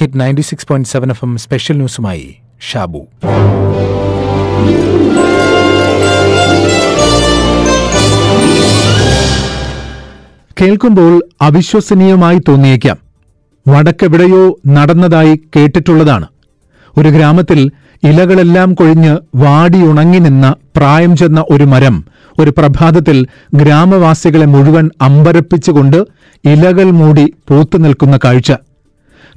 Hit ninety six point seven F M special ന്യൂസുമായി Shabu കേൾക്കുമ്പോൾ അവിശ്വസനീയമായി തോന്നിയേക്കാം. വടക്കെവിടെയോ നടന്നതായി കേട്ടിട്ടുള്ളതാണ്. ഒരു ഗ്രാമത്തിൽ ഇലകളെല്ലാം കൊഴിഞ്ഞ് വാടിയുണങ്ങി നിന്ന പ്രായം ചെന്ന ഒരു മരം ഒരു പ്രഭാതത്തിൽ ഗ്രാമവാസികളെ മുഴുവൻ അമ്പരപ്പിച്ചുകൊണ്ട് ഇലകൾ മൂടി പൂത്തു നിൽക്കുന്ന കാഴ്ച.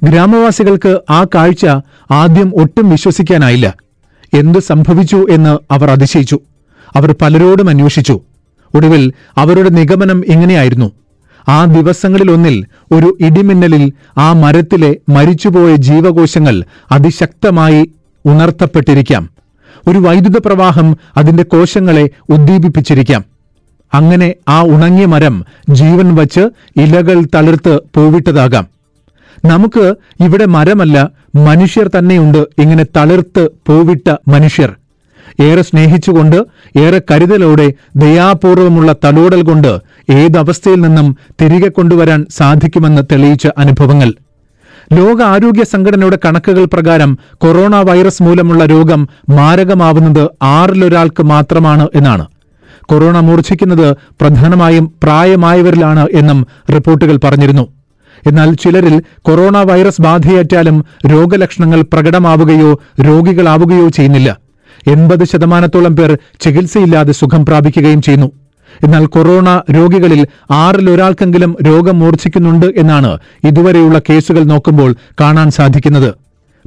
ഗ്രാമവാസികൾക്ക് ആ കാഴ്ച ആദ്യം ഒട്ടും വിശ്വസിക്കാനായില്ല. എന്തു സംഭവിച്ചു എന്ന് അവർ അതിശയിച്ചു. അവർ പലരോടും അന്വേഷിച്ചു. ഒടുവിൽ അവരുടെ നിഗമനം ഇങ്ങനെയായിരുന്നു. ആ ദിവസങ്ങളിലൊന്നിൽ ഒരു ഇടിമിന്നലിൽ ആ മരത്തിലെ മരിച്ചുപോയ ജീവകോശങ്ങൾ അതിശക്തമായി ഉണർത്തപ്പെട്ടിരിക്കാം. ഒരു വൈദ്യുത പ്രവാഹം അതിന്റെ കോശങ്ങളെ ഉദ്ദീപിപ്പിച്ചിരിക്കാം. അങ്ങനെ ആ ഉണങ്ങിയ മരം ജീവൻ വച്ച് ഇലകൾ തളിർത്ത് പൂവിട്ടതാകാം. നമുക്ക് ഇവിടെ മരമല്ല മനുഷ്യർ തന്നെയുണ്ട് ഇങ്ങനെ തളിർത്ത് പൂവിട്ട മനുഷ്യർ. ഏറെ സ്നേഹിച്ചുകൊണ്ട് ഏറെ കരുതലോടെ ദയാപൂർവമുള്ള തടോടൽ കൊണ്ട് ഏതവസ്ഥയിൽ നിന്നും തിരികെ കൊണ്ടുവരാൻ സാധിക്കുമെന്ന് തെളിയിച്ച അനുഭവങ്ങൾ. ലോക ആരോഗ്യ സംഘടനയുടെ കണക്കുകൾ പ്രകാരം കൊറോണ വൈറസ് മൂലമുള്ള രോഗം മാരകമാവുന്നത് ആറിലൊരാൾക്ക് മാത്രമാണ് എന്നാണ്. കൊറോണ മൂർച്ഛിക്കുന്നത് പ്രധാനമായും പ്രായമായവരിലാണ് എന്നും റിപ്പോർട്ടുകൾ പറഞ്ഞിരുന്നു. എന്നാൽ ചിലരിൽ കൊറോണ വൈറസ് ബാധയേറ്റാലും രോഗലക്ഷണങ്ങൾ പ്രകടമാവുകയോ രോഗികളാവുകയോ ചെയ്യുന്നില്ല. എൺപത് ശതമാനത്തോളം പേർ ചികിത്സയില്ലാതെ സുഖം പ്രാപിക്കുകയും ചെയ്യുന്നു. എന്നാൽ കൊറോണ രോഗികളിൽ ആറിലൊരാൾക്കെങ്കിലും രോഗം മൂർച്ഛിക്കുന്നുണ്ട് എന്നാണ് ഇതുവരെയുള്ള കേസുകൾ നോക്കുമ്പോൾ കാണാൻ സാധിക്കുന്നത്.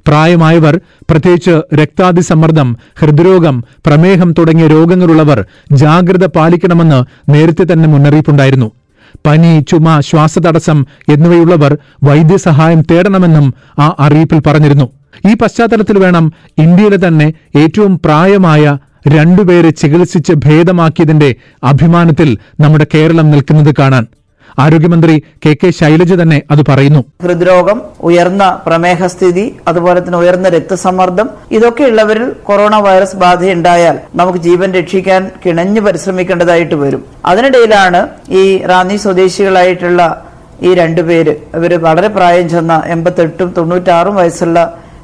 പ്രായമായവർ പ്രത്യേകിച്ച് രക്താതിസമ്മർദ്ദം ഹൃദ്രോഗം പ്രമേഹം തുടങ്ങിയ രോഗങ്ങളുള്ളവർ ജാഗ്രത പാലിക്കണമെന്ന് നേരത്തെ തന്നെ മുന്നറിയിപ്പുണ്ടായിരുന്നു. പനി ചുമ ശ്വാസതടസ്സം എന്നിവയുള്ളവർ വൈദ്യസഹായം തേടണമെന്നും ആ അറിയിപ്പിൽ പറഞ്ഞിരുന്നു. ഈ പശ്ചാത്തലത്തിൽ വേണം ഇന്ത്യയിലെ തന്നെ ഏറ്റവും പ്രായമായ രണ്ടുപേരെ ചികിത്സിച്ച് ഭേദമാക്കിയതിന്റെ അഭിമാനത്തിൽ നമ്മുടെ കേരളം നിൽക്കുന്നത് കാണാൻ. ആരോഗ്യമന്ത്രി കെ കെ ശൈലജ തന്നെ അത് പറയുന്നു. ഹൃദ്രോഗം ഉയർന്ന പ്രമേഹസ്ഥിതി അതുപോലെ തന്നെ ഉയർന്ന രക്തസമ്മർദ്ദം ഇതൊക്കെയുള്ളവരിൽ കൊറോണ വൈറസ് ബാധയുണ്ടായാൽ നമുക്ക് ജീവൻ രക്ഷിക്കാൻ കിണഞ്ഞു പരിശ്രമിക്കേണ്ടതായിട്ട് വരും. അതിനിടയിലാണ് ഈ റാന്നി സ്വദേശികളായിട്ടുള്ള ഈ രണ്ടുപേര് ഇവർ വളരെ പ്രായം ചെന്ന എൺപത്തെട്ടും തൊണ്ണൂറ്റാറും വയസ്സുള്ള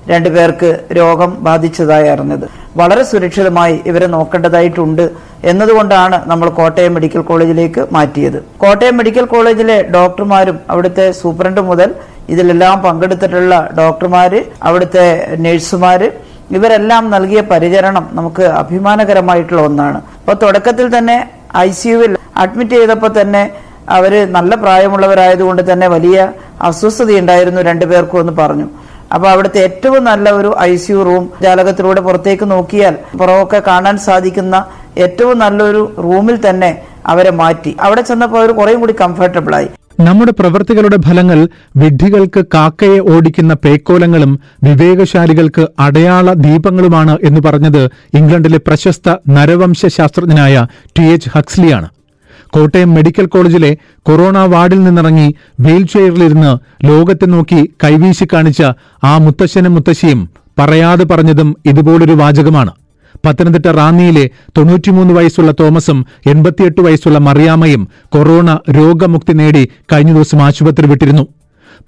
രണ്ടുപേർക്ക് രോഗം ബാധിച്ചതായി അറിഞ്ഞത്. വളരെ സുരക്ഷിതമായി ഇവരെ നോക്കേണ്ടതായിട്ടുണ്ട് എന്നതുകൊണ്ടാണ് നമ്മൾ കോട്ടയം മെഡിക്കൽ കോളേജിലേക്ക് മാറ്റിയത്. കോട്ടയം മെഡിക്കൽ കോളേജിലെ ഡോക്ടർമാരും അവിടുത്തെ സൂപ്രണ്ട് മുതൽ ഇതിലെല്ലാം പങ്കെടുത്തിട്ടുള്ള ഡോക്ടർമാര് അവിടുത്തെ നഴ്സുമാര് ഇവരെല്ലാം നൽകിയ പരിചരണം നമുക്ക് അഭിമാനകരമായിട്ടുള്ള ഒന്നാണ്. അപ്പോൾ തുടക്കത്തിൽ തന്നെ ഐ സിയുവിൽ അഡ്മിറ്റ് ചെയ്തപ്പോൾ തന്നെ അവർ നല്ല പ്രായമുള്ളവരായതുകൊണ്ട് തന്നെ വലിയ അസ്വസ്ഥതയുണ്ടായിരുന്നു രണ്ടുപേർക്കും എന്ന് പറഞ്ഞു. അപ്പൊ അവിടുത്തെ ഏറ്റവും നല്ല ഒരു ഐ സി റൂം ജാലകത്തിലൂടെ പുറത്തേക്ക് നോക്കിയാൽ പുറമൊക്കെ കാണാൻ സാധിക്കുന്ന ഏറ്റവും നല്ലൊരു റൂമിൽ തന്നെ അവരെ മാറ്റി. അവിടെ ചെന്നപ്പോൾ അവർ കുറേ കൂടി കംഫർട്ടബിൾ ആയി. നമ്മുടെ പ്രവൃത്തികളുടെ ഫലങ്ങൾ വിഡ്ഢികൾക്ക് കാക്കയെ ഓടിക്കുന്ന പേക്കോലങ്ങളും വിവേകശാലികൾക്ക് അടയാള ദീപങ്ങളുമാണ് എന്ന് പറഞ്ഞത് ഇംഗ്ലണ്ടിലെ പ്രശസ്ത നരവംശ ശാസ്ത്രജ്ഞനായ ടി എച്ച് ഹക്സ്ലിയാണ്. കോട്ടയം മെഡിക്കൽ കോളേജിലെ കൊറോണ വാർഡിൽ നിന്നിറങ്ങി വീൽ ചെയറിലിരുന്ന് ലോകത്തെ നോക്കി കൈവീശി കാണിച്ച ആ മുത്തശ്ശനും മുത്തശ്ശിയും പറയാതെ പറഞ്ഞതും ഇതുപോലൊരു വാചകമാണ്. പത്തനംതിട്ട റാന്നിയിലെ തൊണ്ണൂറ്റിമൂന്ന് വയസ്സുള്ള തോമസും എൺപത്തിയെട്ട് വയസ്സുള്ള മറിയാമ്മയും കൊറോണ രോഗമുക്തി നേടി കഴിഞ്ഞ ദിവസം ആശുപത്രി വിട്ടിരുന്നു.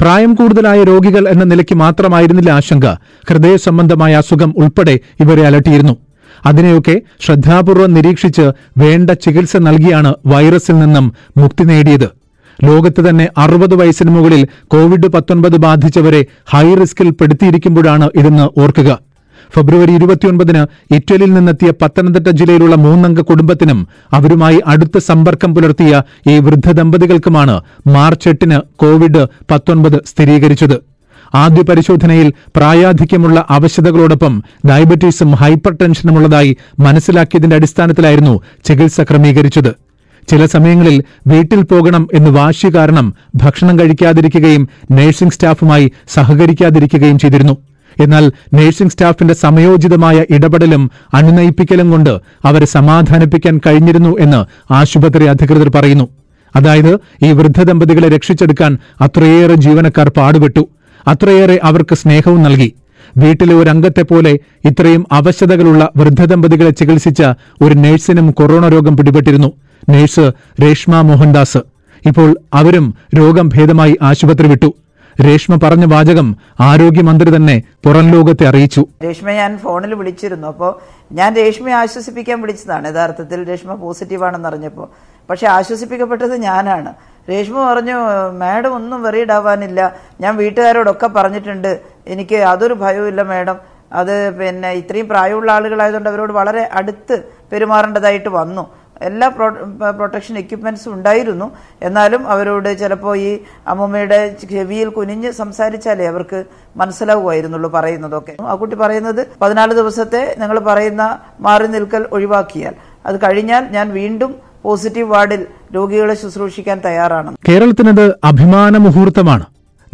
പ്രായം കൂടുതലായ രോഗികൾ എന്ന നിലയ്ക്ക് മാത്രമായിരുന്നില്ല ആശങ്ക. ഹൃദയ സംബന്ധമായ അസുഖം ഉൾപ്പെടെ ഇവരെ അലട്ടിയിരുന്നു. അതിനെയൊക്കെ ശ്രദ്ധാപൂർവം നിരീക്ഷിച്ച് വേണ്ട ചികിത്സ നൽകിയാണ് വൈറസിൽ നിന്നും മുക്തി നേടിയത്. ലോകത്ത് തന്നെ അറുപത് വയസ്സിന് മുകളിൽ കോവിഡ് പത്തൊൻപത് ബാധിച്ചവരെ ഹൈ റിസ്കിൽ പെടുത്തിയിരിക്കുമ്പോഴാണ് ഇതെന്ന് ഓർക്കുക. ഫെബ്രുവരി ഇരുപത്തിയൊൻപതിന് ഇറ്റലിയിൽ നിന്നെത്തിയ പത്തനംതിട്ട ജില്ലയിലുള്ള മൂന്നംഗ കുടുംബത്തിനും അവരുമായി അടുത്ത സമ്പർക്കം പുലർത്തിയ ഈ വൃദ്ധ ദമ്പതികൾക്കുമാണ് മാർച്ച് എട്ടിന് കോവിഡ് പത്തൊൻപത് സ്ഥിരീകരിച്ചത്. ആദ്യ പരിശോധനയിൽ പ്രായാധിക്യമുള്ള അവശതകളോടൊപ്പം ഡയബറ്റീസും ഹൈപ്പർ ടെൻഷനുമുള്ളതായി മനസ്സിലാക്കിയതിന്റെ അടിസ്ഥാനത്തിലായിരുന്നു ചികിത്സ ക്രമീകരിച്ചത്. ചില സമയങ്ങളിൽ വീട്ടിൽ പോകണം എന്ന് വാശി കാരണം ഭക്ഷണം കഴിക്കാതിരിക്കുകയും നഴ്സിംഗ് സ്റ്റാഫുമായി സഹകരിക്കാതിരിക്കുകയും ചെയ്തിരുന്നു. എന്നാൽ നഴ്സിംഗ് സ്റ്റാഫിന്റെ സമയോചിതമായ ഇടപെടലും അനുനയിപ്പിക്കലും കൊണ്ട് അവരെ സമാധാനിപ്പിക്കാൻ കഴിഞ്ഞിരുന്നു എന്ന് ആശുപത്രി അധികൃതർ പറയുന്നു. അതായത് ഈ വൃദ്ധ ദമ്പതികളെ രക്ഷിച്ചെടുക്കാൻ അത്രയേറെ ജീവനക്കാർ പാടുപെട്ടു. അത്രയേറെ അവർക്ക് സ്നേഹവും നൽകി. വീട്ടിലെ ഒരു അംഗത്തെ പോലെ ഇത്രയും അവശതകളുള്ള വൃദ്ധദമ്പതികളെ ചികിത്സിച്ച ഒരു നഴ്സിനും കൊറോണ രോഗം പിടിപെട്ടിരുന്നു. നഴ്സ് രേഷ്മ മോഹൻദാസ്. ഇപ്പോൾ അവരും രോഗം ഭേദമായി ആശുപത്രി വിട്ടു. രേഷ്മ പറഞ്ഞ വാചകം ആരോഗ്യമന്ത്രി തന്നെ പുറം ലോകത്തെ അറിയിച്ചു. രേഷ്മ ഞാൻ ഫോണിൽ വിളിച്ചിരുന്നു. അപ്പോൾ ഞാൻ രേഷ്മയെ ആശ്വസിപ്പിക്കാൻ വിളിച്ചതാണ്. യഥാർത്ഥത്തിൽ രേഷ്മ പോസിറ്റീവാണെന്ന് അറിഞ്ഞപ്പോൾ പക്ഷെ ആശ്വസിപ്പിക്കപ്പെട്ടത് ഞാനാണ്. രേഷ്മ പറഞ്ഞു മാഡം ഒന്നും വെറീഡ് ആവാനില്ല. ഞാൻ വീട്ടുകാരോടൊക്കെ പറഞ്ഞിട്ടുണ്ട്. എനിക്ക് അതൊരു ഭയവുമില്ല മാഡം. അത് പിന്നെ ഇത്രയും പ്രായമുള്ള ആളുകളായതുകൊണ്ട് അവരോട് വളരെ അടുത്ത് പെരുമാറേണ്ടതായിട്ട് വന്നു. എല്ലാ പ്രോ പ്രൊട്ടക്ഷൻ എക്യുപ്മെന്റ്സും ഉണ്ടായിരുന്നു. എന്നാലും അവരോട് ചിലപ്പോൾ ഈ അമ്മമ്മയുടെ ചെവിയിൽ കുനിഞ്ഞ് സംസാരിച്ചാലേ അവർക്ക് മനസ്സിലാവുമായിരുന്നുള്ളൂ പറയുന്നതൊക്കെ. ആ കുട്ടി പറയുന്നത് പതിനാല് ദിവസത്തെ ഞങ്ങൾ പറയുന്ന മാറി നിൽക്കൽ ഒഴിവാക്കിയാൽ. അത് കഴിഞ്ഞാൽ ഞാൻ വീണ്ടും പോസിറ്റീവ് വാർഡിൽ രോഗികളെ ശുശ്രൂഷിക്കാൻ തയ്യാറാണ്. കേരളത്തിനത് അഭിമാന മുഹൂർത്തമാണ്.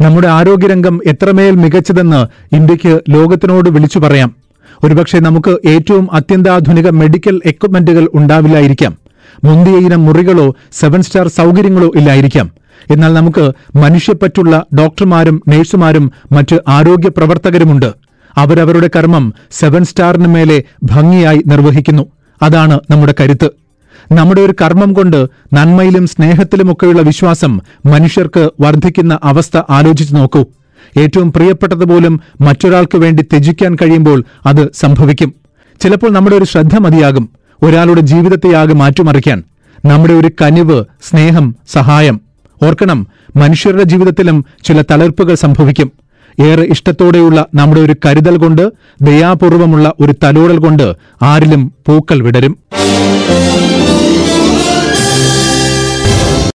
നമ്മുടെ ആരോഗ്യരംഗം എത്രമേൽ മികച്ചതെന്ന് ഇന്ത്യയ്ക്ക് ലോകത്തിനോട് വിളിച്ചു പറയാം. ഒരുപക്ഷെ നമുക്ക് ഏറ്റവും അത്യന്താധുനിക മെഡിക്കൽ എക്യുപ്മെന്റുകൾ ഉണ്ടാവില്ലായിരിക്കാം. മുന്തിയ ഇനം മുറികളോ സെവൻ സ്റ്റാർ സൗകര്യങ്ങളോ ഇല്ലായിരിക്കാം. എന്നാൽ നമുക്ക് മനുഷ്യപ്പറ്റുള്ള ഡോക്ടർമാരും നഴ്സുമാരും മറ്റ് ആരോഗ്യ പ്രവർത്തകരുമുണ്ട്. അവരവരുടെ കർമ്മം സെവൻ സ്റ്റാറിന് മേലെ ഭംഗിയായി നിർവഹിക്കുന്നു. അതാണ് നമ്മുടെ കരുത്ത്. നമ്മുടെ ഒരു കർമ്മം കൊണ്ട് നന്മയിലും സ്നേഹത്തിലുമൊക്കെയുള്ള വിശ്വാസം മനുഷ്യർക്ക് വർദ്ധിക്കുന്ന അവസ്ഥ ആലോചിച്ചു നോക്കൂ. ഏറ്റവും പ്രിയപ്പെട്ടതുപോലും മറ്റൊരാൾക്ക് വേണ്ടി ത്യജിക്കാൻ കഴിയുമ്പോൾ അത് സംഭവിക്കും. ചിലപ്പോൾ നമ്മുടെ ഒരു ശ്രദ്ധ മതിയാകും. ഒരാളുടെ ജീവിതത്തെയാകെ മാറ്റിമറിക്കാൻ. നമ്മുടെ ഒരു കനിവ് സ്നേഹം സഹായം. ഓർക്കണം മനുഷ്യരുടെ ജീവിതത്തിലും ചില തളർപ്പുകൾ സംഭവിക്കും. ഏറെ ഇഷ്ടത്തോടെയുള്ള നമ്മുടെ ഒരു കരുതൽ കൊണ്ട് ദയാപൂർവമുള്ള ഒരു തലോടൽ കൊണ്ട് ആരിലും പൂക്കൾ വിടരും.